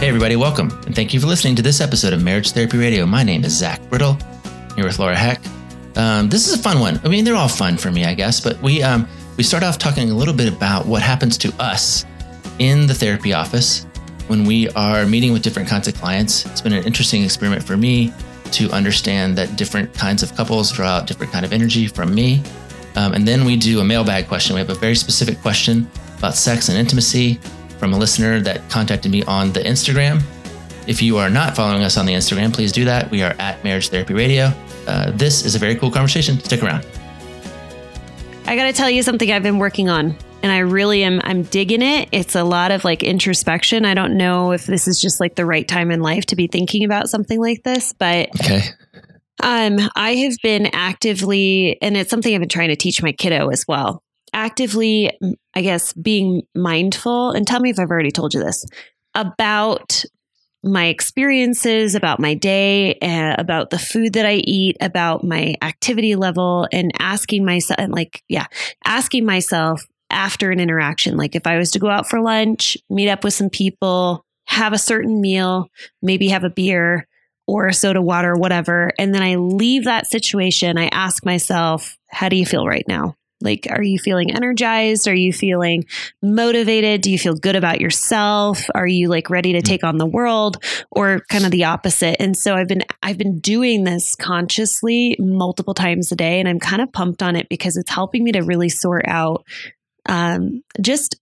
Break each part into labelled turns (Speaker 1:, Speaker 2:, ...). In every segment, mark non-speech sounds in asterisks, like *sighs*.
Speaker 1: Hey, everybody, welcome, and thank you for listening to this episode of Marriage Therapy Radio. My name is Zach Brittle, here with Laura Heck. Um, this is a fun one. I mean, they're all fun for me, I guess, but we um, we start off talking a little bit about what happens to us in the therapy office when we are meeting with different kinds of clients. It's been an interesting experiment for me to understand that different kinds of couples draw out different kind of energy from me. Um, and then we do a mailbag question. We have a very specific question about sex and intimacy from a listener that contacted me on the Instagram. If you are not following us on the Instagram, please do that. We are at Marriage Therapy Radio. Uh, this is a very cool conversation. Stick around.
Speaker 2: I got to tell you something I've been working on and I really am I'm digging it. It's a lot of like introspection. I don't know if this is just like the right time in life to be thinking about something like this, but
Speaker 1: Okay.
Speaker 2: um I have been actively and it's something I've been trying to teach my kiddo as well. Actively I guess being mindful and tell me if I've already told you this about my experiences, about my day, uh, about the food that I eat, about my activity level, and asking myself, like, yeah, asking myself after an interaction, like if I was to go out for lunch, meet up with some people, have a certain meal, maybe have a beer or a soda water, whatever, and then I leave that situation, I ask myself, how do you feel right now? Like, are you feeling energized? Are you feeling motivated? Do you feel good about yourself? Are you like ready to take on the world or kind of the opposite? And so I've been, I've been doing this consciously multiple times a day and I'm kind of pumped on it because it's helping me to really sort out um, just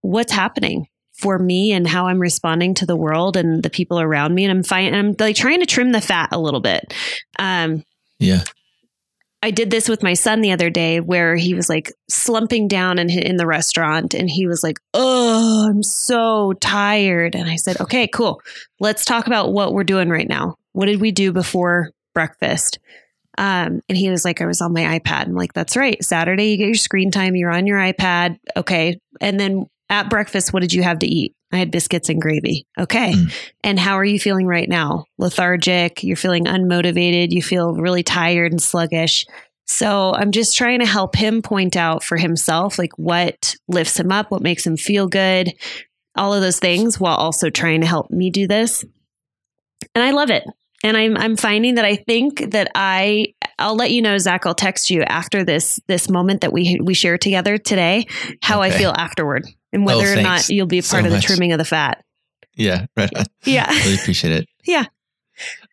Speaker 2: what's happening for me and how I'm responding to the world and the people around me. And I'm fine. I'm like trying to trim the fat a little bit. Um,
Speaker 1: Yeah.
Speaker 2: I did this with my son the other day where he was like slumping down in, in the restaurant and he was like, Oh, I'm so tired. And I said, Okay, cool. Let's talk about what we're doing right now. What did we do before breakfast? Um, and he was like, I was on my iPad. I'm like, That's right. Saturday, you get your screen time, you're on your iPad. Okay. And then at breakfast, what did you have to eat? I had biscuits and gravy. Okay.
Speaker 1: Mm.
Speaker 2: And how are you feeling right now? Lethargic, you're feeling unmotivated, you feel really tired and sluggish. So I'm just trying to help him point out for himself like what lifts him up, what makes him feel good, all of those things while also trying to help me do this. And I love it. And I'm I'm finding that I think that I I'll let you know, Zach. I'll text you after this this moment that we we share together today, how I feel afterward, and whether or not you'll be a
Speaker 1: so
Speaker 2: part of the
Speaker 1: much.
Speaker 2: trimming of the fat.
Speaker 1: Yeah. *laughs* Right. on.
Speaker 2: Yeah.
Speaker 1: really appreciate it. *laughs*
Speaker 2: Yeah.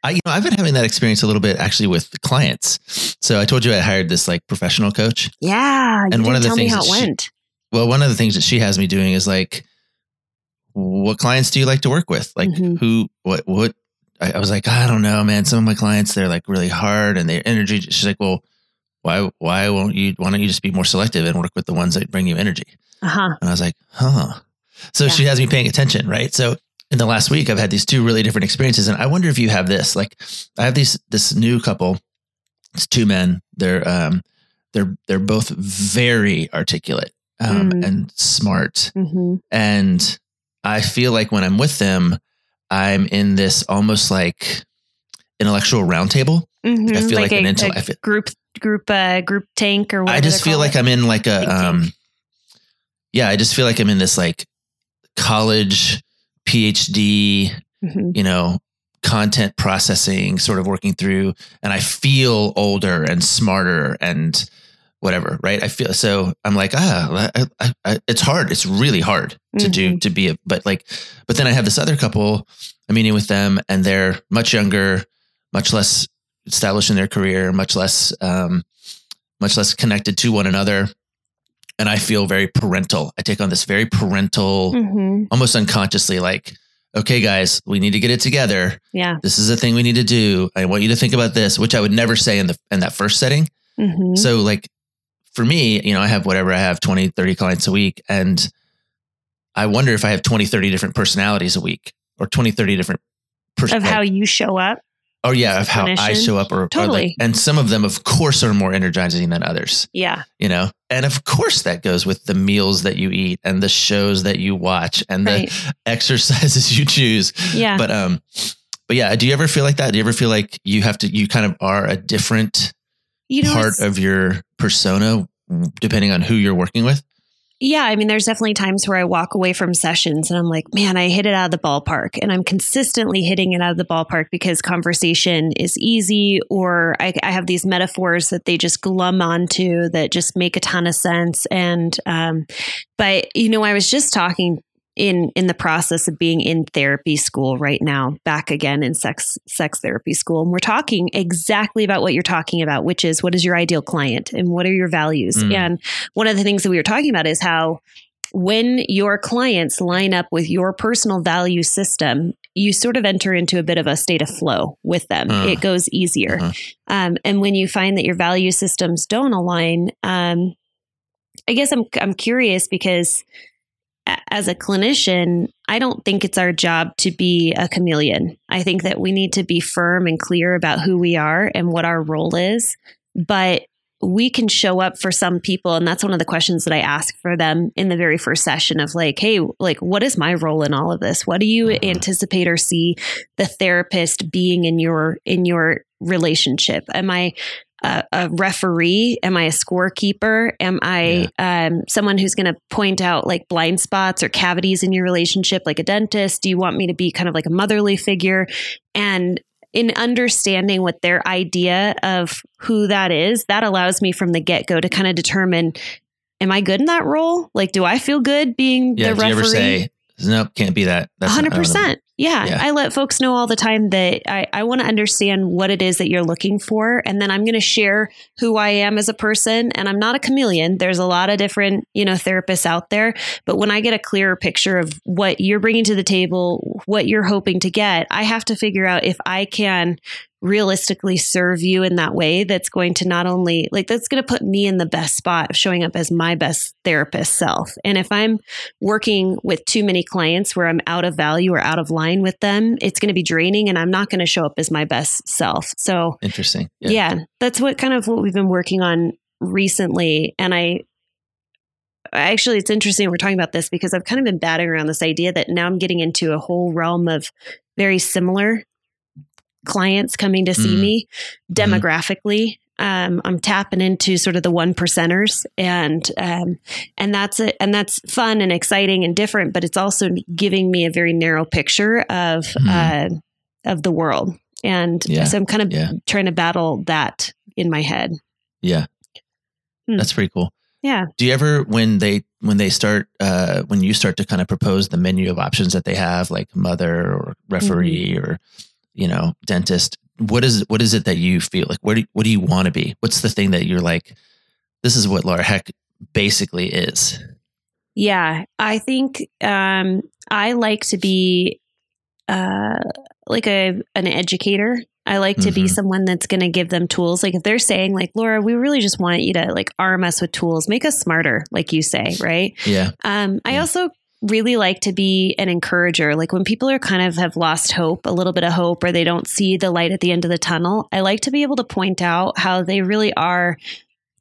Speaker 1: I, you know, I've been having that experience a little bit actually with clients. So I told you I hired this like professional coach.
Speaker 2: Yeah.
Speaker 1: And one of the things
Speaker 2: how
Speaker 1: that
Speaker 2: it
Speaker 1: she-
Speaker 2: went.
Speaker 1: Well, one of the things that she has me doing is like, what clients do you like to work with? Like
Speaker 2: Mhm.
Speaker 1: who, what, what? I, I was like, I don't know, man. Some of my clients, they're like really hard and their energy. She's like, well, why, why won't you, why don't you just be more selective and work with the ones that bring you energy?
Speaker 2: Uh huh.
Speaker 1: And I was like, huh. So
Speaker 2: Yeah.
Speaker 1: she has me paying attention, right? So in the last week, I've had these two really different experiences, and I wonder if you have this. Like, I have these this new couple. It's two men. They're um, they're they're both very articulate um,
Speaker 2: Mm.
Speaker 1: and smart,
Speaker 2: hmm
Speaker 1: and I feel like when I'm with them, I'm in this almost like intellectual roundtable.
Speaker 2: Hmm
Speaker 1: I feel like an
Speaker 2: a,
Speaker 1: intel-
Speaker 2: a
Speaker 1: feel-
Speaker 2: group group uh, group tank or whatever.
Speaker 1: I just feel like I'm in like a um yeah, I just feel like I'm in this like college PhD,
Speaker 2: hmm
Speaker 1: you know, content processing sort of working through and I feel older and smarter and whatever, right? I feel so I'm like, ah, I, I, I, it's hard. It's really hard to do
Speaker 2: Mhm.
Speaker 1: to be a but like but then I have this other couple I'm meeting with them and they're much younger, much less established in their career, much less um much less connected to one another. And I feel very parental. I take on this very parental,
Speaker 2: hmm
Speaker 1: almost unconsciously, like, okay, guys, we need to get it together.
Speaker 2: Yeah.
Speaker 1: This is a thing we need to do. I want you to think about this, which I would never say in the in that first setting.
Speaker 2: hmm
Speaker 1: So like for me, you know, I have whatever I have 20, 30 clients a week and I wonder if I have 20, 30 different personalities a week or 20, 30 different
Speaker 2: pers- of how you show up.
Speaker 1: Oh yeah, of how clinician. I show up, or
Speaker 2: totally.
Speaker 1: Or like, and some of them, of course, are more energizing than others.
Speaker 2: Yeah,
Speaker 1: you know, and of course that goes with the meals that you eat and the shows that you watch and right. the *laughs* exercises you choose.
Speaker 2: Yeah,
Speaker 1: but um, but yeah, do you ever feel like that? Do you ever feel like you have to, you kind of are a different you know, part of your persona depending on who you're working with?
Speaker 2: Yeah, I mean, there's definitely times where I walk away from sessions and I'm like, man, I hit it out of the ballpark. And I'm consistently hitting it out of the ballpark because conversation is easy, or I, I have these metaphors that they just glum onto that just make a ton of sense. And, um, but, you know, I was just talking in in the process of being in therapy school right now back again in sex sex therapy school. And we're talking exactly about what you're talking about which is what is your ideal client and what are your values? Mm. and one of the things that we were talking about is how when your clients line up with your personal value system you sort of enter into a bit of a state of flow with them. Uh, it goes easier. Uh-huh. um, and when you find that your value systems don't align um, i guess i'm i'm curious because as a clinician, I don't think it's our job to be a chameleon. I think that we need to be firm and clear about who we are and what our role is. But we can show up for some people and that's one of the questions that i ask for them in the very first session of like hey like what is my role in all of this what do you mm-hmm. anticipate or see the therapist being in your in your relationship am i a, a, referee? Am I a scorekeeper? Am I yeah. um, someone who's going to point out like blind spots or cavities in your relationship, like a dentist? Do you want me to be kind of like a motherly figure? And in understanding what their idea of who that is, that allows me from the get go to kind of determine am I good in that role? Like, do I feel good being
Speaker 1: yeah,
Speaker 2: the referee?
Speaker 1: Do you ever say, nope, can't be that?
Speaker 2: That's 100%. Yeah, yeah, I let folks know all the time that I, I want to understand what it is that you're looking for. And then I'm going to share who I am as a person. And I'm not a chameleon. There's a lot of different, you know, therapists out there. But when I get a clearer picture of what you're bringing to the table, what you're hoping to get, I have to figure out if I can realistically serve you in that way that's going to not only like that's going to put me in the best spot of showing up as my best therapist self. And if i'm working with too many clients where i'm out of value or out of line with them it's going to be draining and i'm not going to show up as my best self. So
Speaker 1: interesting.
Speaker 2: Yeah. yeah that's what kind of what we've been working on recently. And i actually it's interesting we're talking about this because i've kind of been batting around this idea that now i'm getting into a whole realm of very similar clients coming to see mm. me mm-hmm. demographically. Um, I'm tapping into sort of the one percenters, and um, and that's it, and that's fun and exciting and different. But it's also giving me a very narrow picture of mm. uh, of the world, and yeah. so I'm kind of yeah. trying to battle that in my head.
Speaker 1: Yeah, hmm. that's pretty cool.
Speaker 2: Yeah.
Speaker 1: Do you ever when they when they start uh, when you start to kind of propose the menu of options that they have, like mother or referee mm-hmm. or you know, dentist, what is what is it that you feel like? What do what do you want to be? What's the thing that you're like? This is what Laura Heck basically is.
Speaker 2: Yeah, I think um, I like to be uh, like a an educator. I like to mm-hmm. be someone that's going to give them tools. Like if they're saying like, Laura, we really just want you to like arm us with tools, make us smarter, like you say, *laughs* right?
Speaker 1: Yeah.
Speaker 2: Um, I also really like to be an encourager. Like when people are kind of have lost hope, a little bit of hope, or they don't see the light at the end of the tunnel, I like to be able to point out how they really are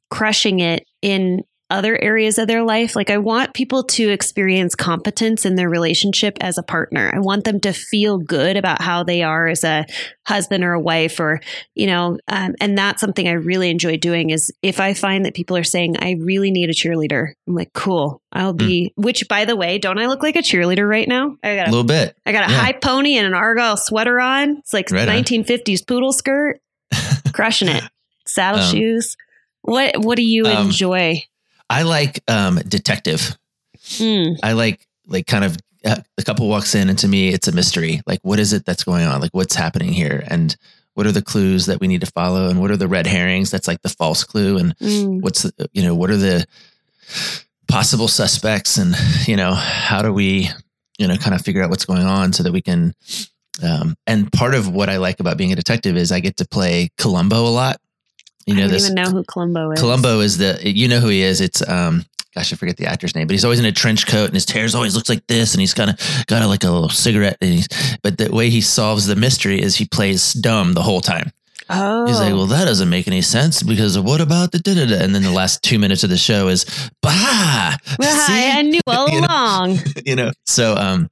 Speaker 2: crushing it in other areas of their life. Like, I want people to experience competence in their relationship as a partner. I want them to feel good about how they are as a husband or a wife, or, you know, um, and that's something I really enjoy doing is if I find that people are saying, I really need a cheerleader, I'm like, cool, I'll be, mm. which by the way, don't I look like a cheerleader right now?
Speaker 1: I got a, little bit.
Speaker 2: I got a yeah. high pony and an Argyle sweater on. It's like right 1950s poodle skirt, *laughs* crushing it. Saddle um, shoes. What, what do you um, enjoy?
Speaker 1: I like um, detective. Mm. I like like kind of uh, the couple walks in, and to me, it's a mystery. Like, what is it that's going on? Like, what's happening here? And what are the clues that we need to follow? And what are the red herrings? That's like the false clue. And mm. what's the, you know, what are the possible suspects? And you know, how do we, you know, kind of figure out what's going on so that we can. Um, and part of what I like about being a detective is I get to play Columbo a lot.
Speaker 2: You know, I don't this, even know who Columbo is.
Speaker 1: Columbo is the, you know who he is. It's, um, gosh, I forget the actor's name, but he's always in a trench coat and his hair always looks like this, and he's got a got a, like a little cigarette. And he's, but the way he solves the mystery is he plays dumb the whole time.
Speaker 2: Oh,
Speaker 1: He's like, well, that doesn't make any sense because what about the da da da? And then the last two minutes of the show is, bah, *laughs* see?
Speaker 2: I knew all *laughs*
Speaker 1: You know?
Speaker 2: along. *laughs*
Speaker 1: you know. So, um,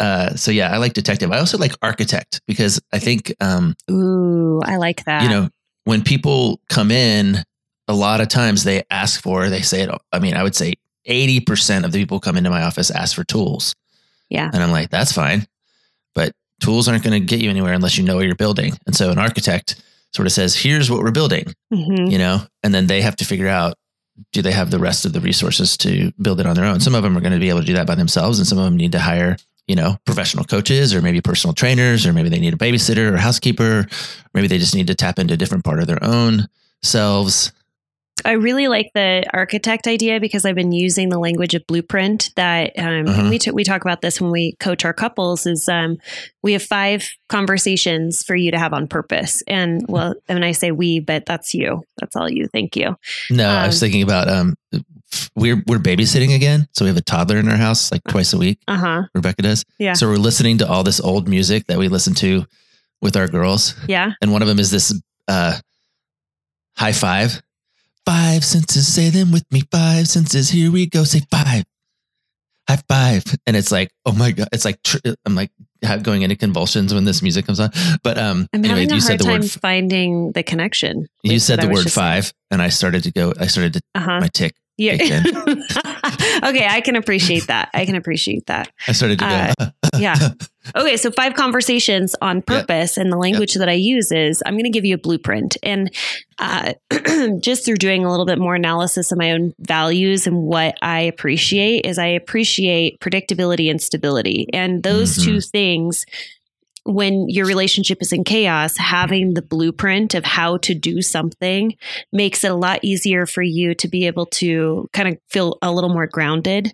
Speaker 1: uh, so yeah, I like detective. I also like architect because I think, um,
Speaker 2: Ooh, I like that.
Speaker 1: you know, when people come in, a lot of times they ask for, they say it. I mean, I would say 80% of the people come into my office ask for tools.
Speaker 2: Yeah.
Speaker 1: And I'm like, that's fine. But tools aren't going to get you anywhere unless you know what you're building. And so an architect sort of says, here's what we're building,
Speaker 2: Mhm.
Speaker 1: you know, and then they have to figure out, do they have the rest of the resources to build it on their own? Some of them are going to be able to do that by themselves. And some of them need to hire, you know, professional coaches or maybe personal trainers, or maybe they need a babysitter or housekeeper. Maybe they just need to tap into a different part of their own selves.
Speaker 2: I really like the architect idea because I've been using the language of blueprint. That um,
Speaker 1: Uh-huh.
Speaker 2: we t- we talk about this when we coach our couples. Is um, we have five conversations for you to have on purpose, and well, when I say we, but that's you. That's all you. Thank you.
Speaker 1: No, I was
Speaker 2: Um,
Speaker 1: thinking about um, we're we're babysitting again, so we have a toddler in our house like twice a week.
Speaker 2: Uh huh.
Speaker 1: Rebecca does.
Speaker 2: Yeah.
Speaker 1: So we're listening to all this old music that we listen to with our girls,
Speaker 2: Yeah.
Speaker 1: and one of them is this uh, high five. Five senses, say them with me. Five senses, here we go. Say five. High five, and it's like, oh my god, it's like tr- I'm like going into convulsions when this music comes on. But um,
Speaker 2: I'm
Speaker 1: anyway,
Speaker 2: having a
Speaker 1: you
Speaker 2: hard
Speaker 1: said the
Speaker 2: time
Speaker 1: word.
Speaker 2: finding the connection.
Speaker 1: You said the word
Speaker 2: just saying.
Speaker 1: five, and I started to go. I started to
Speaker 2: Uh-huh.
Speaker 1: my tick.
Speaker 2: Yeah. *laughs* okay, I can appreciate that. I can appreciate that.
Speaker 1: I started to go. *laughs*
Speaker 2: yeah. Okay, so five conversations on purpose, and the language that I use is I'm going to give you a blueprint, and uh, *clears throat* just through doing a little bit more analysis of my own values and what I appreciate is I appreciate predictability and stability, and those
Speaker 1: Mhm.
Speaker 2: two things. When your relationship is in chaos, having the blueprint of how to do something makes it a lot easier for you to be able to kind of feel a little more grounded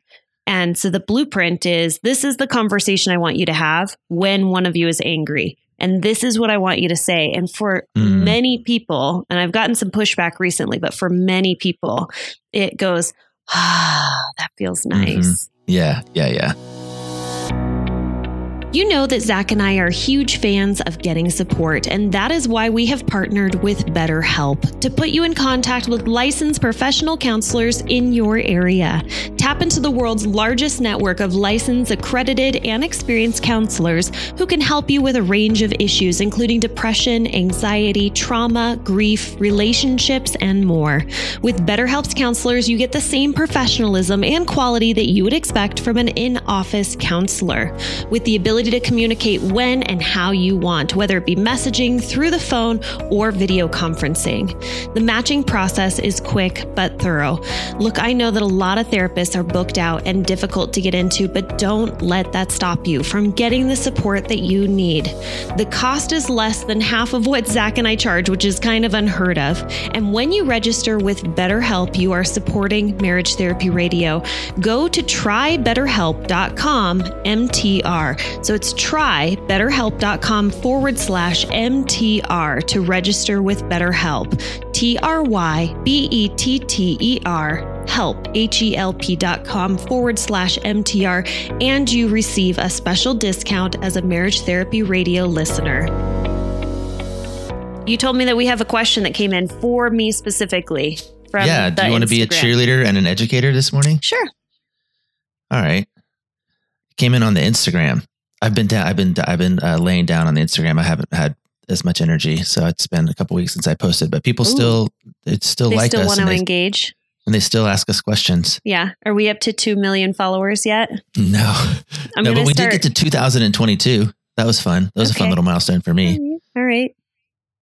Speaker 2: and so the blueprint is this is the conversation I want you to have when one of you is angry. And this is what I want you to say. And for
Speaker 1: Mm.
Speaker 2: many people, and I've gotten some pushback recently, but for many people, it goes, ah, that feels nice.
Speaker 1: yeah, yeah, yeah.
Speaker 2: You know that Zach and I are huge fans of getting support, and that is why we have partnered with BetterHelp to put you in contact with licensed professional counselors in your area. Tap into the world's largest network of licensed, accredited, and experienced counselors who can help you with a range of issues, including depression, anxiety, trauma, grief, relationships, and more. With BetterHelp's counselors, you get the same professionalism and quality that you would expect from an in office counselor, with the ability to communicate when and how you want, whether it be messaging, through the phone, or video conferencing. The matching process is quick but thorough. Look, I know that a lot of therapists are booked out and difficult to get into, but don't let that stop you from getting the support that you need. The cost is less than half of what Zach and I charge, which is kind of unheard of. And when you register with BetterHelp, you are supporting Marriage Therapy Radio. Go to trybetterhelp.com MTR. So it's trybetterhelp.com forward slash MTR to register with BetterHelp. T R Y B E T T E R help, H-E-L-P dot com forward slash MTR, and you receive a special discount as a marriage therapy radio listener. You told me that we have a question that came in for me specifically. From
Speaker 1: yeah. Do you want to be a cheerleader and an educator this morning?
Speaker 2: Sure.
Speaker 1: All right. Came in on the Instagram. I've been down. I've been. I've been uh, laying down on the Instagram. I haven't had as much energy, so it's been a couple weeks since I posted. But people
Speaker 2: Ooh.
Speaker 1: still, it's still
Speaker 2: They
Speaker 1: like
Speaker 2: still
Speaker 1: us,
Speaker 2: want
Speaker 1: and
Speaker 2: to
Speaker 1: they,
Speaker 2: engage.
Speaker 1: and they still ask us questions.
Speaker 2: Yeah. Are we up to 2 million followers yet?
Speaker 1: No, *laughs*
Speaker 2: I'm
Speaker 1: no, but we
Speaker 2: start-
Speaker 1: did get to 2022. That was fun. That was a fun little milestone for me.
Speaker 2: All right.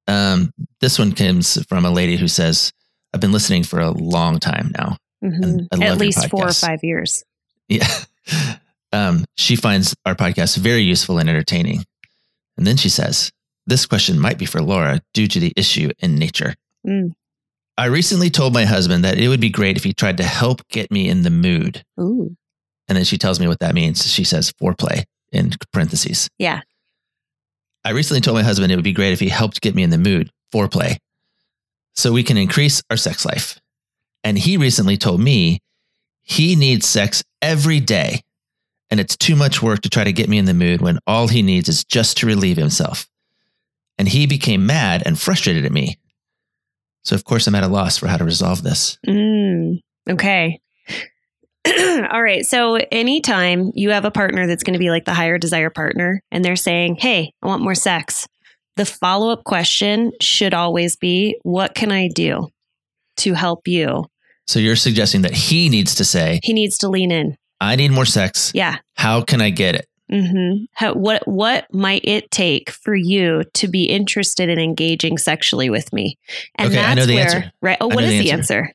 Speaker 1: Um, this one comes from a lady who says, "I've been listening for a long time now.
Speaker 2: Mhm.
Speaker 1: Your
Speaker 2: At least four or five years.
Speaker 1: Yeah. *laughs* Um, she finds our podcast very useful and entertaining. And then she says, This question might be for Laura due to the issue in nature.
Speaker 2: Mm.
Speaker 1: I recently told my husband that it would be great if he tried to help get me in the mood.
Speaker 2: Ooh.
Speaker 1: And then she tells me what that means. She says foreplay in parentheses.
Speaker 2: Yeah.
Speaker 1: I recently told my husband it would be great if he helped get me in the mood, foreplay, so we can increase our sex life. And he recently told me he needs sex every day, and it's too much work to try to get me in the mood when all he needs is just to relieve himself. And he became mad and frustrated at me. So, of course, I'm at a loss for how to resolve this.
Speaker 2: Mm, okay. *clears throat* All right. So, anytime you have a partner that's going to be like the higher desire partner and they're saying, Hey, I want more sex, the follow up question should always be, What can I do to help you?
Speaker 1: So, you're suggesting that he needs to say,
Speaker 2: He needs to lean in.
Speaker 1: I need more sex.
Speaker 2: Yeah.
Speaker 1: How can I get it?
Speaker 2: Mm-hmm. How, what what might it take for you to be interested in engaging sexually with me? And
Speaker 1: Okay, I know the
Speaker 2: where,
Speaker 1: answer.
Speaker 2: right? Oh,
Speaker 1: I
Speaker 2: what is
Speaker 1: the
Speaker 2: the
Speaker 1: answer.
Speaker 2: answer?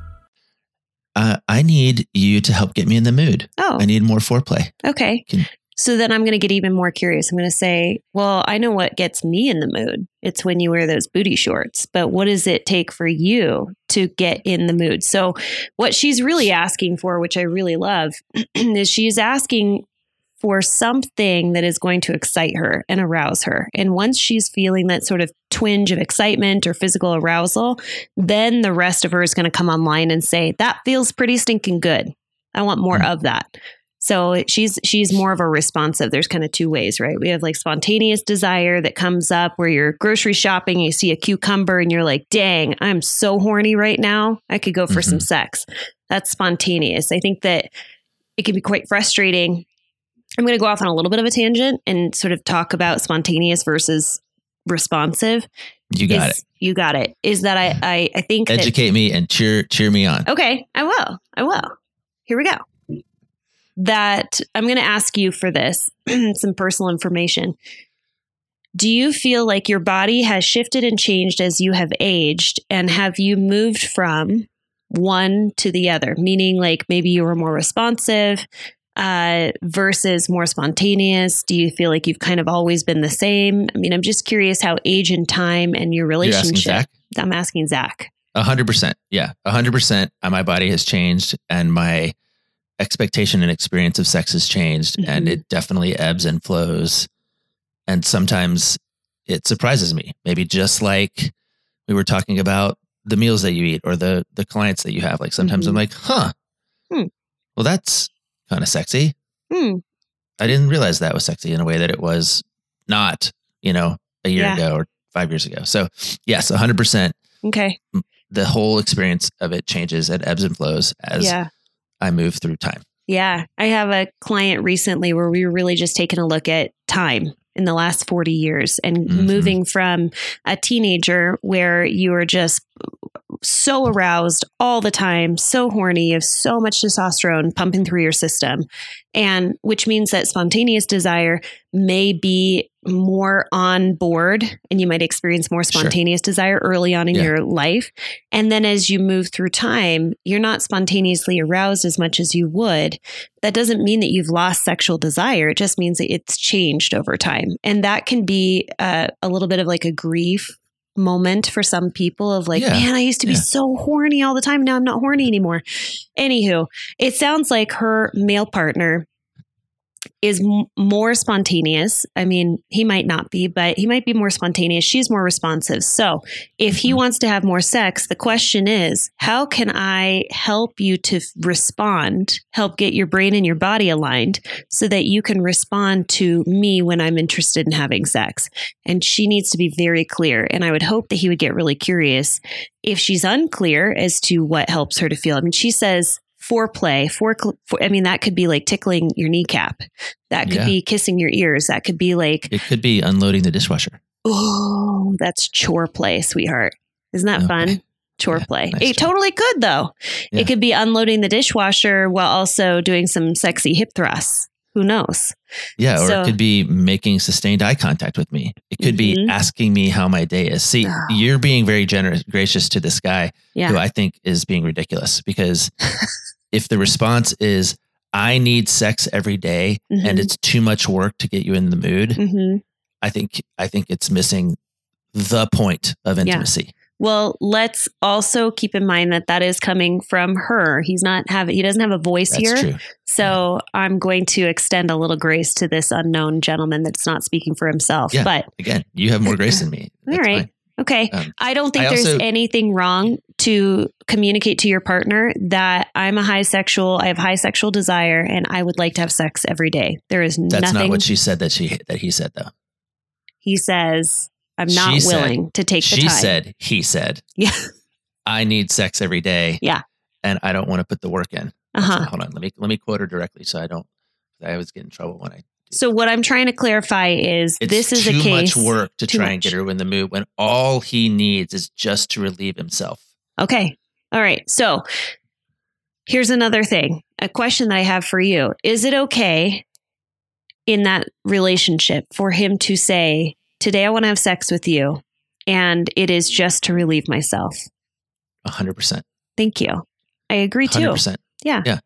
Speaker 1: Uh, I need you to help get me in the mood.
Speaker 2: Oh,
Speaker 1: I need more foreplay.
Speaker 2: okay.
Speaker 1: Can-
Speaker 2: So then I'm going to get even more curious. I'm going to say, well, I know what gets me in the mood. It's when you wear those booty shorts. But what does it take for you to get in the mood? So, what she's really asking for, which I really love, *clears throat* is she's asking for something that is going to excite her and arouse her. And once she's feeling that sort of twinge of excitement or physical arousal, then the rest of her is going to come online and say, that feels pretty stinking good. I want more hmm. of that. So she's she's more of a responsive. There's kind of two ways, right? We have like spontaneous desire that comes up where you're grocery shopping and you see a cucumber and you're like, "Dang, I'm so horny right now. I could go for some mm-hmm. sex." That's spontaneous. I think that it can be quite frustrating. I'm going to go off on a little bit of a tangent and sort of talk about spontaneous versus responsive.
Speaker 1: You got
Speaker 2: Is-
Speaker 1: it.
Speaker 2: You got it. Is that I I, I think that
Speaker 1: Educate me and cheer cheer me on.
Speaker 2: Okay, I will. I will. Here we go. That I'm going to ask you for this *clears throat* some personal information. Do you feel like your body has shifted and changed as you have aged? And have you moved from one to the other? Meaning, like maybe you were more responsive uh, versus more spontaneous? Do you feel like you've kind of always been the same? I mean, I'm just curious how age and time and your
Speaker 1: asking
Speaker 2: relationship.
Speaker 1: Zach?
Speaker 2: I'm asking Zach.
Speaker 1: A hundred percent. Yeah. A hundred percent. Uh, My body has changed and my expectation and experience of sex has changed and
Speaker 2: Mhm.
Speaker 1: it definitely ebbs and flows. And sometimes it surprises me. Maybe just like we were talking about the meals that you eat or the the clients that you have. Like sometimes I'm
Speaker 2: Mhm.
Speaker 1: like, huh.
Speaker 2: Hmm.
Speaker 1: Well, that's kind of sexy.
Speaker 2: Hmm.
Speaker 1: I didn't realize that was sexy in a way that it was not, you know, a year
Speaker 2: Yeah.
Speaker 1: ago or five years ago. So yes, a hundred percent
Speaker 2: Okay.
Speaker 1: the whole experience of it changes and ebbs and flows as
Speaker 2: yeah.
Speaker 1: I move through time.
Speaker 2: Yeah. I have a client recently where we were really just taking a look at time in the last 40 years and
Speaker 1: Mhm.
Speaker 2: moving from a teenager where you were just so aroused all the time, so horny, you have so much testosterone pumping through your system. And which means that spontaneous desire may be more on board and you might experience more
Speaker 1: Sure.
Speaker 2: spontaneous desire early on in
Speaker 1: Yeah.
Speaker 2: your life. And then as you move through time, you're not spontaneously aroused as much as you would. That doesn't mean that you've lost sexual desire. It just means that it's changed over time. And that can be uh, a little bit of like a grief moment for some people of like,
Speaker 1: Yeah.
Speaker 2: man, I used to be
Speaker 1: Yeah.
Speaker 2: so horny all the time. Now I'm not horny anymore. Anywho, it sounds like her male partner is m- more spontaneous. I mean, he might not be, but he might be more spontaneous. She's more responsive. So, if he
Speaker 1: Mhm.
Speaker 2: wants to have more sex, the question is, how can I help you to f- respond, help get your brain and your body aligned so that you can respond to me when I'm interested in having sex? And she needs to be very clear. And I would hope that he would get really curious if she's unclear as to what helps her to feel. I mean, she says, Foreplay, fore, for, I mean, that could be like tickling your kneecap. That could
Speaker 1: Yeah.
Speaker 2: be kissing your ears. That could be like,
Speaker 1: It could be unloading the dishwasher.
Speaker 2: oh, that's chore play, sweetheart. Isn't that
Speaker 1: Okay.
Speaker 2: fun? Chore
Speaker 1: Yeah,
Speaker 2: play.
Speaker 1: nice
Speaker 2: it
Speaker 1: job.
Speaker 2: totally could, though.
Speaker 1: Yeah.
Speaker 2: It could be unloading the dishwasher while also doing some sexy hip thrusts. Who knows?
Speaker 1: Yeah, or
Speaker 2: So-
Speaker 1: it could be making sustained eye contact with me. It could
Speaker 2: Mhm.
Speaker 1: be asking me how my day is. See,
Speaker 2: Ah.
Speaker 1: you're being very generous, gracious to this guy
Speaker 2: Yeah.
Speaker 1: who I think is being ridiculous because *laughs* if the response is I need sex every day
Speaker 2: Mhm.
Speaker 1: and it's too much work to get you in the mood,
Speaker 2: hmm
Speaker 1: I think I think it's missing the point of
Speaker 2: Yeah.
Speaker 1: intimacy.
Speaker 2: Well, let's also keep in mind that that is coming from her. He's not having, he doesn't have a voice
Speaker 1: That's
Speaker 2: here.
Speaker 1: true.
Speaker 2: So I'm going to extend a little grace to this unknown gentleman that's not speaking for himself.
Speaker 1: Yeah.
Speaker 2: But
Speaker 1: Again, you have more grace than me. *laughs*
Speaker 2: all
Speaker 1: That's
Speaker 2: right.
Speaker 1: fine.
Speaker 2: Okay.
Speaker 1: Um,
Speaker 2: I don't think
Speaker 1: I
Speaker 2: there's
Speaker 1: also-
Speaker 2: anything wrong to communicate to your partner that I'm a high sexual, I have high sexual desire and I would like to have sex every day. There is nothing.
Speaker 1: That's
Speaker 2: nothing
Speaker 1: not what she said that she that he said though.
Speaker 2: he says, I'm not
Speaker 1: She said-
Speaker 2: willing to take the
Speaker 1: She
Speaker 2: time.
Speaker 1: said, he said,
Speaker 2: Yeah.
Speaker 1: I need sex every day.
Speaker 2: Yeah.
Speaker 1: And I don't want to put the work in.
Speaker 2: Uh-huh.
Speaker 1: Hold on. Let me let me quote her directly so I don't I always get in trouble when I
Speaker 2: So what I'm trying to clarify is
Speaker 1: it's
Speaker 2: this is
Speaker 1: too
Speaker 2: a case.
Speaker 1: much work to try and get her in the mood when all he needs is just to relieve himself.
Speaker 2: Okay. All right. So here's another thing a question that I have for you. Is it okay in that relationship for him to say, Today I want to have sex with you, and it is just to relieve myself?
Speaker 1: hundred percent.
Speaker 2: Thank you. I agree too.
Speaker 1: Hundred percent.
Speaker 2: Yeah.
Speaker 1: Yeah.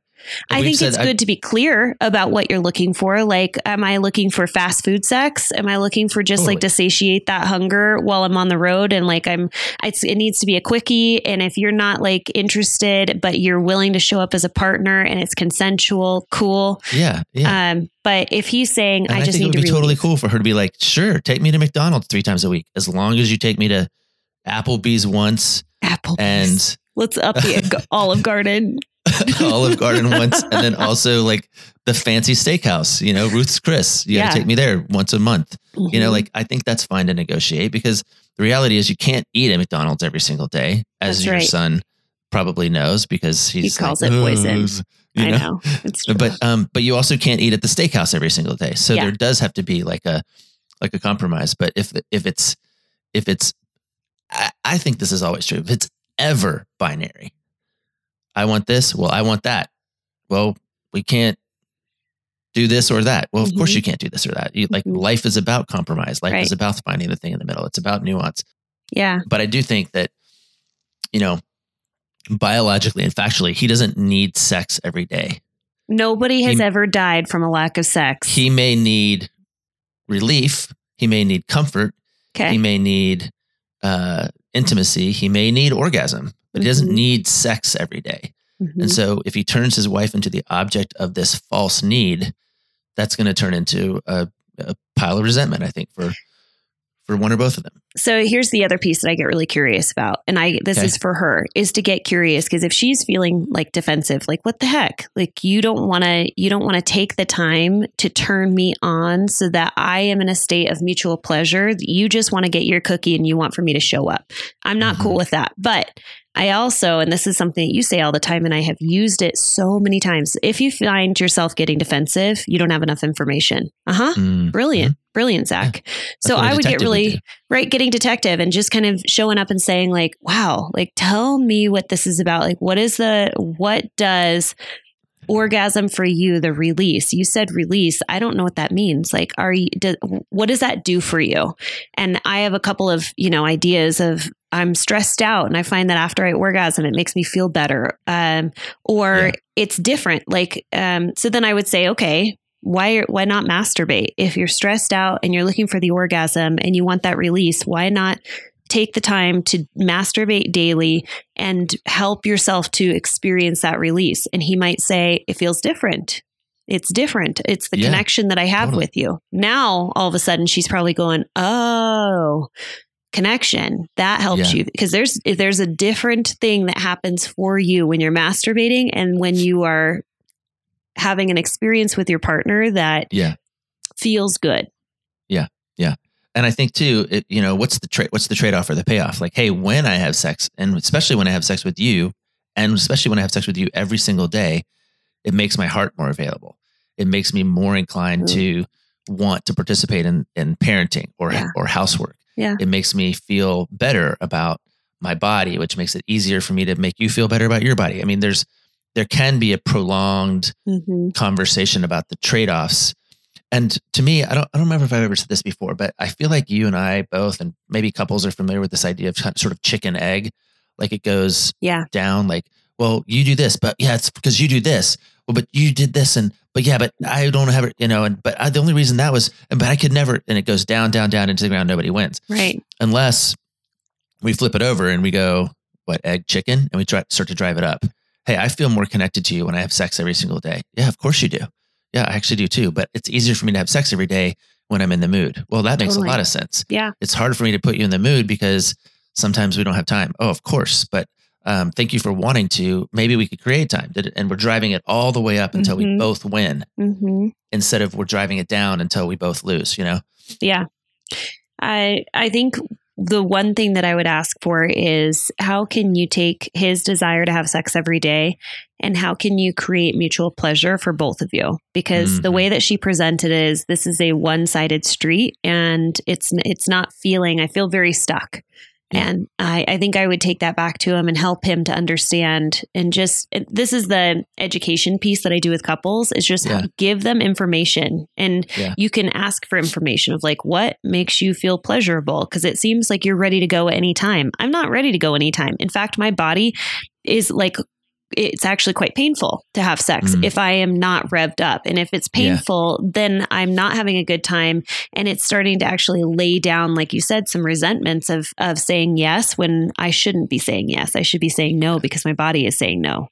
Speaker 2: I think it's
Speaker 1: I-
Speaker 2: good to be clear about what you're looking for. Like, am I looking for fast food sex? Am I looking for just like to satiate that hunger while I'm on the road? And like, I'm, it's, it needs to be a quickie. And if you're not like interested, but you're willing to show up as a partner and it's consensual, cool.
Speaker 1: Yeah. Yeah.
Speaker 2: Um, but if he's saying, I
Speaker 1: I,
Speaker 2: just
Speaker 1: think it
Speaker 2: need
Speaker 1: would
Speaker 2: to
Speaker 1: be totally cool for her to be like, sure, take me to McDonald's three times a week, as long as you take me to Applebee's once
Speaker 2: Apple
Speaker 1: and
Speaker 2: let's up the *laughs* Olive Garden. *laughs*
Speaker 1: Olive Garden once, and then also like the fancy steakhouse, you know, Ruth's Chris. You got to take me there once a month. You know,
Speaker 2: Mhm.
Speaker 1: like I think that's fine to negotiate because the reality is you can't eat at McDonald's every single day, as
Speaker 2: That's
Speaker 1: your
Speaker 2: right.
Speaker 1: son probably knows because he's
Speaker 2: calls
Speaker 1: like,
Speaker 2: it poison.
Speaker 1: You
Speaker 2: I
Speaker 1: know?
Speaker 2: know. It's *laughs* true.
Speaker 1: but um but you also can't eat at the steakhouse every single day so
Speaker 2: Yeah.
Speaker 1: there does have to be like a like a compromise but if if it's if it's I, I think this is always true if it's ever binary i want this well i want that well we can't do this or that well of course
Speaker 2: Mhm.
Speaker 1: you can't do this or that you, like
Speaker 2: Mhm.
Speaker 1: life is about compromise life
Speaker 2: Right.
Speaker 1: is about finding the thing in the middle it's about nuance
Speaker 2: yeah.
Speaker 1: but i do think that you know biologically and factually he doesn't need sex every day
Speaker 2: Nobody has
Speaker 1: He-
Speaker 2: ever died from a lack of sex.
Speaker 1: he may need relief he may need comfort
Speaker 2: okay.
Speaker 1: he may need uh, intimacy he may need orgasm but he doesn't
Speaker 2: Mhm.
Speaker 1: need sex every day.
Speaker 2: Mhm.
Speaker 1: and so if he turns his wife into the object of this false need that's going to turn into a, a pile of resentment i think for for one or both of them
Speaker 2: So here's the other piece that I get really curious about, and I this
Speaker 1: Okay.
Speaker 2: is for her is to get curious because if she's feeling like defensive, like what the heck, like you don't want to you don't want to take the time to turn me on so that I am in a state of mutual pleasure. You just want to get your cookie and you want for me to show up. I'm not
Speaker 1: Mhm.
Speaker 2: cool with that, but. I also, and this is something that you say all the time, and I have used it so many times. If you find yourself getting defensive, you don't have enough information. Uh huh.
Speaker 1: Mm,
Speaker 2: Brilliant. Brilliant, Zach.
Speaker 1: That's
Speaker 2: So I would get really
Speaker 1: do.
Speaker 2: right getting detective and just kind of showing up and saying like wow like tell me what this is about like what is the what does orgasm for you the release you said release i don't know what that means like are you do, what does that do for you and i have a couple of you know ideas of i'm stressed out and i find that after i orgasm it makes me feel better. Um, or
Speaker 1: Yeah.
Speaker 2: it's different. Like um, so then i would say okay why why not masturbate? If you're stressed out and you're looking for the orgasm and you want that release why not take the time to masturbate daily and help yourself to experience that release? And he might say it feels different. It's different. It's the
Speaker 1: Yeah,
Speaker 2: connection that i have
Speaker 1: totally.
Speaker 2: with you. Now all of a sudden she's probably going oh connection that helps
Speaker 1: Yeah.
Speaker 2: you because there's there's a different thing that happens for you when you're masturbating and when you are having an experience with your partner that
Speaker 1: Yeah.
Speaker 2: feels good Yeah. Yeah.
Speaker 1: and I think too, it, you know, what's the trade? What's the trade off or the payoff? Like, hey, when I have sex, and especially when I have sex with you, and especially when I have sex with you every single day, it makes my heart more available. It makes me more inclined
Speaker 2: Mm.
Speaker 1: to want to participate in in parenting or
Speaker 2: Yeah.
Speaker 1: or housework.
Speaker 2: Yeah.
Speaker 1: It makes me feel better about my body, which makes it easier for me to make you feel better about your body. I mean, there's there can be a prolonged
Speaker 2: mm-hmm.
Speaker 1: conversation about the trade-offs. And to me, I don't I don't remember if I've ever said this before, but I feel like you and I both and maybe couples are familiar with this idea of of- sort of chicken egg. Like it goes
Speaker 2: yeah
Speaker 1: down like well, you do this, but yeah, it's because you do this. Well, but you did this, and but yeah, but I don't have it, you know. And but I, the only reason that was, but I could never. And it goes down, down, down into the ground. Nobody wins
Speaker 2: Right.
Speaker 1: unless we flip it over and we go what egg chicken, and we try, start to drive it up. Hey, I feel more connected to you when I have sex every single day. Yeah, of course you do. Yeah, I actually do too. But it's easier for me to have sex every day when I'm in the mood. Well, that makes
Speaker 2: Totally.
Speaker 1: a lot of sense
Speaker 2: Yeah.
Speaker 1: it's hard for me to put you in the mood because sometimes we don't have time. Oh, of course. But um, thank you for wanting to. Maybe we could create time. And we're driving it all the way up until we
Speaker 2: Mhm.
Speaker 1: both win
Speaker 2: hmm
Speaker 1: instead of we're driving it down until we both lose, you know?
Speaker 2: Yeah. I I think the one thing that I would ask for is how can you take his desire to have sex every day and how can you create mutual pleasure for both of you? Because the
Speaker 1: Mhm.
Speaker 2: way that she presented is this is a one-sided street and it's it's not feeling I feel very stuck.
Speaker 1: Yeah.
Speaker 2: And I, I think I would take that back to him and help him to understand. And just this is the education piece that I do with couples is just
Speaker 1: Yeah.
Speaker 2: give them information. And
Speaker 1: Yeah.
Speaker 2: you can ask for information of like, what makes you feel pleasurable? Because it seems like you're ready to go any time. I'm not ready to go anytime. In fact, my body is like, it's actually quite painful to have sex
Speaker 1: Mm.
Speaker 2: if I am not revved up. And if it's
Speaker 1: Yeah.
Speaker 2: painful, then I'm not having a good time. And it's starting to actually lay down, like you said, some resentments of of saying yes when I shouldn't be saying yes. I should be saying no because my body is saying no.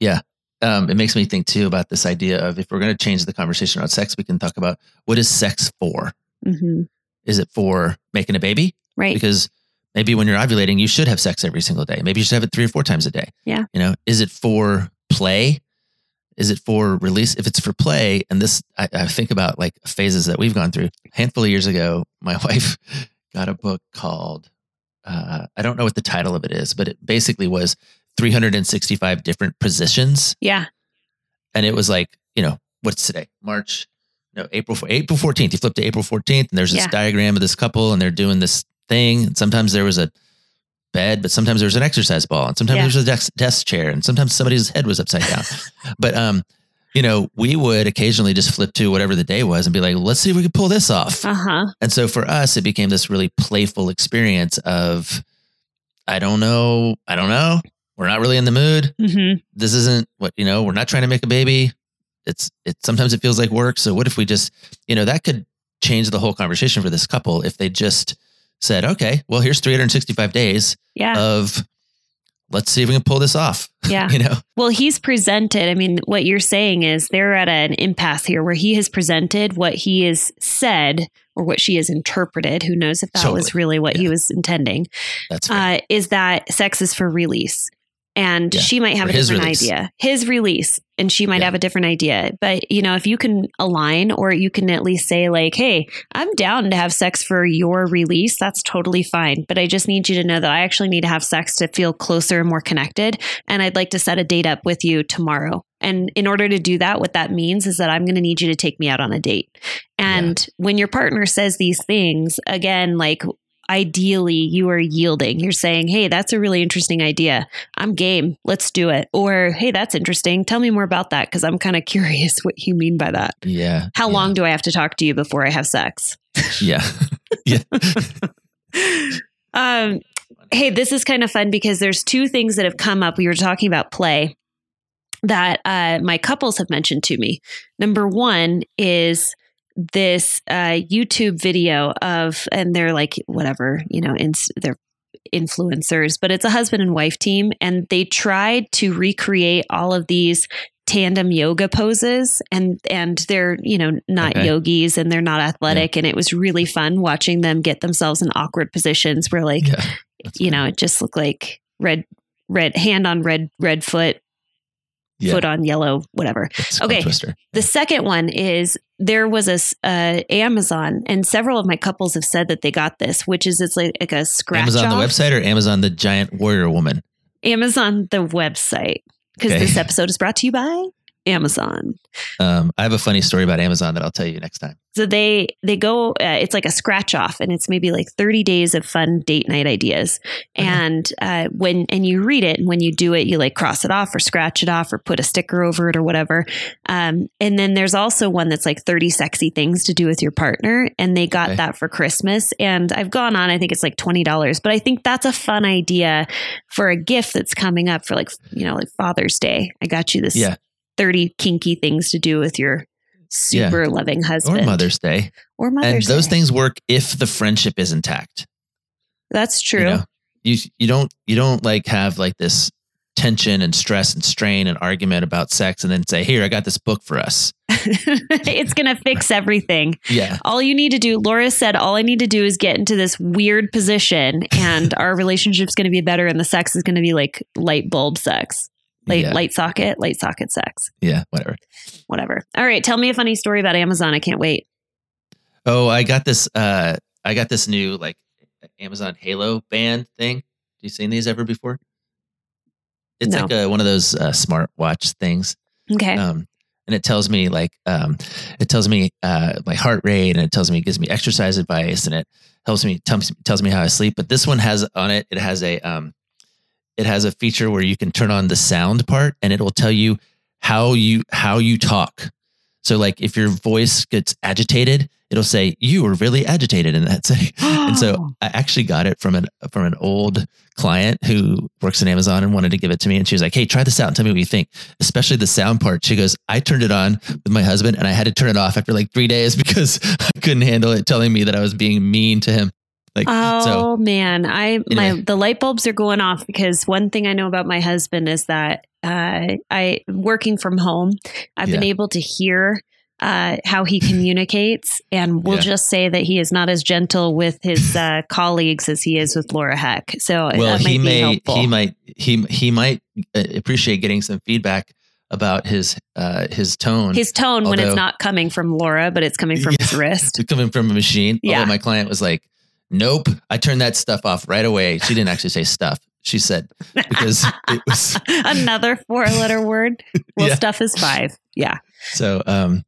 Speaker 2: Yeah.
Speaker 1: Um, it makes me think too about this idea of if we're going to change the conversation around sex, we can talk about what is sex for?
Speaker 2: hmm
Speaker 1: Is it for making a baby?
Speaker 2: Right.
Speaker 1: Because maybe when you're ovulating, you should have sex every single day. Maybe you should have it three or four times a day.
Speaker 2: Yeah.
Speaker 1: You know, is it for play? Is it for release? If it's for play, and this, I, I think about like phases that we've gone through. A handful of years ago, my *laughs* wife got a book called, uh, I don't know what the title of it is, but it basically was 365 different positions.
Speaker 2: yeah.
Speaker 1: And it was like, you know, what's today? March, no, April, April 14th. You flip to April 14th, and there's this
Speaker 2: Yeah.
Speaker 1: diagram of this couple, and they're doing this thing. And sometimes there was a bed, but sometimes there was an exercise ball, and sometimes
Speaker 2: Yeah.
Speaker 1: there was a desk, desk chair, and sometimes somebody's head was upside down. *laughs* but, um, you know, we would occasionally just flip to whatever the day was and be like, let's see if we can pull this off.
Speaker 2: Uh huh.
Speaker 1: And so for us, it became this really playful experience of, I don't know, I don't know. We're not really in the mood
Speaker 2: hmm
Speaker 1: this isn't what you know we're not trying to make a baby it's it sometimes it feels like work so what if we just you know that could change the whole conversation for this couple if they just said okay well here's 365 days
Speaker 2: Yeah.
Speaker 1: of let's see if we can pull this off *laughs*
Speaker 2: yeah.
Speaker 1: you know
Speaker 2: Well, he's presented. I mean, what you're saying is they're at an impasse here where he has presented what he has said or what she has interpreted. Who knows if that was really what he was intending?
Speaker 1: that's.
Speaker 2: Uh, is that sex is for release. And
Speaker 1: Yeah.
Speaker 2: she might have
Speaker 1: Or
Speaker 2: a different
Speaker 1: release.
Speaker 2: idea. His release. And she might
Speaker 1: Yeah.
Speaker 2: have a different idea. But, you know, if you can align or you can at least say, like, hey, I'm down to have sex for your release, that's totally fine. But I just need you to know that I actually need to have sex to feel closer and more connected. And I'd like to set a date up with you tomorrow. And in order to do that, what that means is that I'm going to need you to take me out on a date. And when your partner says these things, again, like ideally you are yielding. You're saying, hey, that's a really interesting idea. I'm game. Let's do it. Or, hey, that's interesting. Tell me more about that because I'm kind of curious *laughs* what you mean by that.
Speaker 1: yeah
Speaker 2: How
Speaker 1: yeah,
Speaker 2: long do I have to talk to you before I have sex?
Speaker 1: yeah *laughs* yeah
Speaker 2: Um, hey, this is kind of fun because there's two things that have come up. We were talking about play that uh, my couples have mentioned to me. Number one is this uh, YouTube video of, and they're like, whatever, you know, ins- they're influencers, but it's a husband and wife team. And they tried to recreate all of these tandem yoga poses and and they're you know not
Speaker 1: Okay.
Speaker 2: yogis and they're not athletic and it was really fun watching them get themselves in awkward positions where like
Speaker 1: yeah
Speaker 2: you
Speaker 1: funny.
Speaker 2: know, it just looked like red, red hand on red, red foot,
Speaker 1: Yeah.
Speaker 2: foot on yellow, whatever.
Speaker 1: It's
Speaker 2: okay.
Speaker 1: twister
Speaker 2: The second one is there was a uh, Amazon, and several of my couples have said that they got this, which is it's like, like a scratch
Speaker 1: amazon the website or amazon the giant warrior woman
Speaker 2: Amazon the website, because
Speaker 1: Okay.
Speaker 2: this episode is brought to you by Amazon.
Speaker 1: Um, I have a funny story about Amazon that I'll tell you next time.
Speaker 2: So they they go. Uh, it's like a scratch off, and it's maybe like thirty days of fun date night ideas. And uh, when and you read it, and when you do it, you like cross it off or scratch it off or put a sticker over it or whatever. Um, and then there's also one that's like thirty sexy things to do with your partner, and they got
Speaker 1: Okay.
Speaker 2: that for Christmas. And I've gone on. I think it's like twenty dollars, but I think that's a fun idea for a gift that's coming up for like you know like Father's Day. I got you this
Speaker 1: Yeah.
Speaker 2: Thirty kinky things to do with your super loving husband
Speaker 1: Or Mother's Day.
Speaker 2: or
Speaker 1: and
Speaker 2: Mother's
Speaker 1: those things work if the friendship is intact.
Speaker 2: That's true.
Speaker 1: You, know? you you don't you don't like have like this tension and stress and strain and argument about sex and then say, Here, I got this book for us. *laughs*
Speaker 2: it's going to fix *laughs* everything.
Speaker 1: Yeah.
Speaker 2: All you need to do, Laura said, all I need to do is get into this weird position and *laughs* our relationship's going to be better and the sex is going to be like light bulb sex. Like
Speaker 1: yeah.
Speaker 2: light socket, light socket sex,
Speaker 1: yeah, whatever.
Speaker 2: whatever. All right, tell me a funny story about Amazon. I can't wait.
Speaker 1: Oh, I got this uh I got this new like Amazon Halo band thing. Have you seen these ever before? It's
Speaker 2: No.
Speaker 1: like a, one of those uh, smartwatch things.
Speaker 2: Okay.
Speaker 1: um, and it tells me like um, it tells me uh, my heart rate and it tells me it gives me exercise advice and it helps me tells, tells me how I sleep. But this one has on it it has a um, it has a feature where you can turn on the sound part and it will tell you how you how you talk. So like if your voice gets agitated, it'll say you were really agitated, and that's a, *gasps* and so I actually got it from an from an old client who works in Amazon and wanted to give it to me. And she was like, Hey, try this out and tell me what you think, especially the sound part. She goes, I turned it on with my husband and I had to turn it off after like three days *laughs* because I couldn't handle it telling me that I was being mean to him. Like,
Speaker 2: Oh
Speaker 1: so
Speaker 2: man, I my the light bulbs are going off because one thing I know about my husband is that uh, I working from home, I've been able to hear uh, how he communicates, and we'll
Speaker 1: Yeah.
Speaker 2: just say that he is not as gentle with his *laughs* uh, colleagues as he is with Laura Heck. So
Speaker 1: well,
Speaker 2: that might
Speaker 1: he
Speaker 2: be
Speaker 1: may,
Speaker 2: helpful.
Speaker 1: he might, he, he might uh, appreciate getting some feedback about his, uh, his tone.
Speaker 2: his tone when it's not coming from Laura, but it's coming from *laughs* his wrist.
Speaker 1: coming from a machine.
Speaker 2: Yeah.
Speaker 1: Although my client was like, nope, I turned that stuff off right away. She didn't actually say stuff. She said, because it was *laughs*
Speaker 2: Another four letter word. Well,
Speaker 1: Yeah.
Speaker 2: stuff is five. Yeah.
Speaker 1: so, um,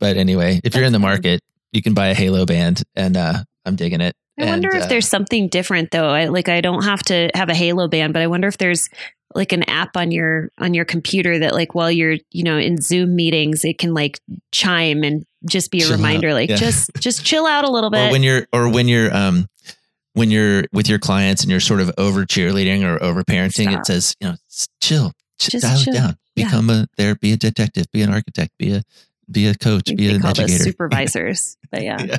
Speaker 1: but anyway, if you're in the market, you can buy a Halo band and, uh, I'm digging it.
Speaker 2: I wonder if
Speaker 1: uh,
Speaker 2: there's something different though. I like I don't have to have a Halo band, but I wonder if there's like an app on your on your computer that like while you're, you know, in Zoom meetings, it can like chime and just be a
Speaker 1: Chill out.
Speaker 2: reminder like
Speaker 1: Yeah.
Speaker 2: just just chill out a little *laughs*
Speaker 1: or
Speaker 2: bit.
Speaker 1: when you're, or when you're, um, when you're with your clients and you're sort of over cheerleading or over parenting,
Speaker 2: Stop.
Speaker 1: it says, you know, chill,
Speaker 2: Just
Speaker 1: dial
Speaker 2: chill.
Speaker 1: it down,
Speaker 2: Yeah.
Speaker 1: become a there, be a detective, be an architect, be a, be a coach, be an educator. *laughs*
Speaker 2: supervisors. but yeah.
Speaker 1: yeah.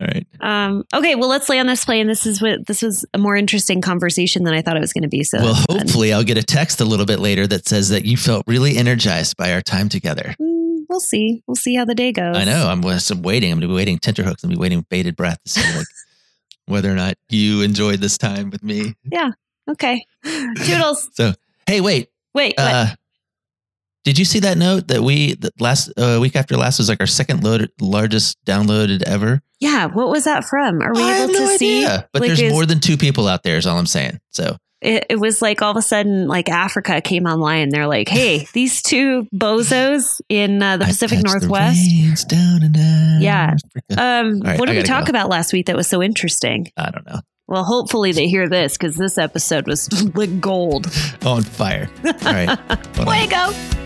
Speaker 1: All right.
Speaker 2: Um, okay, well let's lay on this plane. This is what this was a more interesting conversation than I thought it was gonna be. So
Speaker 1: well,
Speaker 2: that's fun.
Speaker 1: hopefully, I'll get a text a little bit later that says that you felt really energized by our time together.
Speaker 2: Mm, we'll see. We'll see how the day goes.
Speaker 1: I know. I'm, I'm waiting. I'm going to be waiting tenterhooks. I'm going to be waiting with bated breath to see like *laughs* whether or not you enjoyed this time with me. Yeah.
Speaker 2: Okay. *laughs* Toodles.
Speaker 1: So, hey, wait.
Speaker 2: Wait?
Speaker 1: Uh, did you see that note that we last uh, week after last was like our second loaded, largest downloaded ever?
Speaker 2: yeah, what was that from? Are we
Speaker 1: I
Speaker 2: able to
Speaker 1: no
Speaker 2: see?
Speaker 1: idea. But
Speaker 2: Like,
Speaker 1: there's
Speaker 2: is-
Speaker 1: more than two people out there. Is all I'm saying. So
Speaker 2: it, it was like all of a sudden like africa came online they're like hey *sighs* these two bozos in uh, the
Speaker 1: I
Speaker 2: pacific
Speaker 1: touch the
Speaker 2: northwest
Speaker 1: rains down
Speaker 2: Yeah. Um
Speaker 1: right,
Speaker 2: what did we talk
Speaker 1: go.
Speaker 2: about last week that was so interesting
Speaker 1: I don't know.
Speaker 2: well hopefully they hear this because this episode was *laughs* like gold *laughs*
Speaker 1: On fire. All right. *laughs*
Speaker 2: Fuego.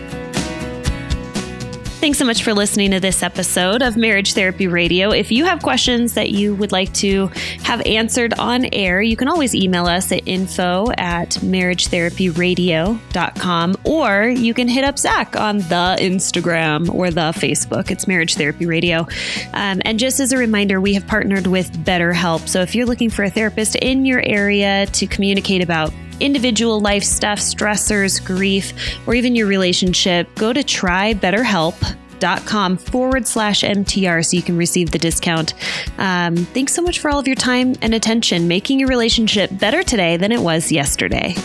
Speaker 2: Thanks so much for listening to this episode of Marriage Therapy Radio. If you have questions that you would like to have answered on air, you can always email us at info at marriagetherapyradio.com or you can hit up Zach on the Instagram or the Facebook. It's Marriage Therapy Radio. Um, and just as a reminder, we have partnered with BetterHelp. So if you're looking for a therapist in your area to communicate about individual life stuff, stressors, grief, or even your relationship, go to trybetterhelp.com forward slash MTR so you can receive the discount. Um, thanks so much for all of your time and attention, making your relationship better today than it was yesterday.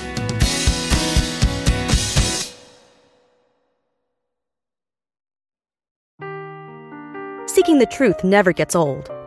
Speaker 3: Seeking the truth never gets old.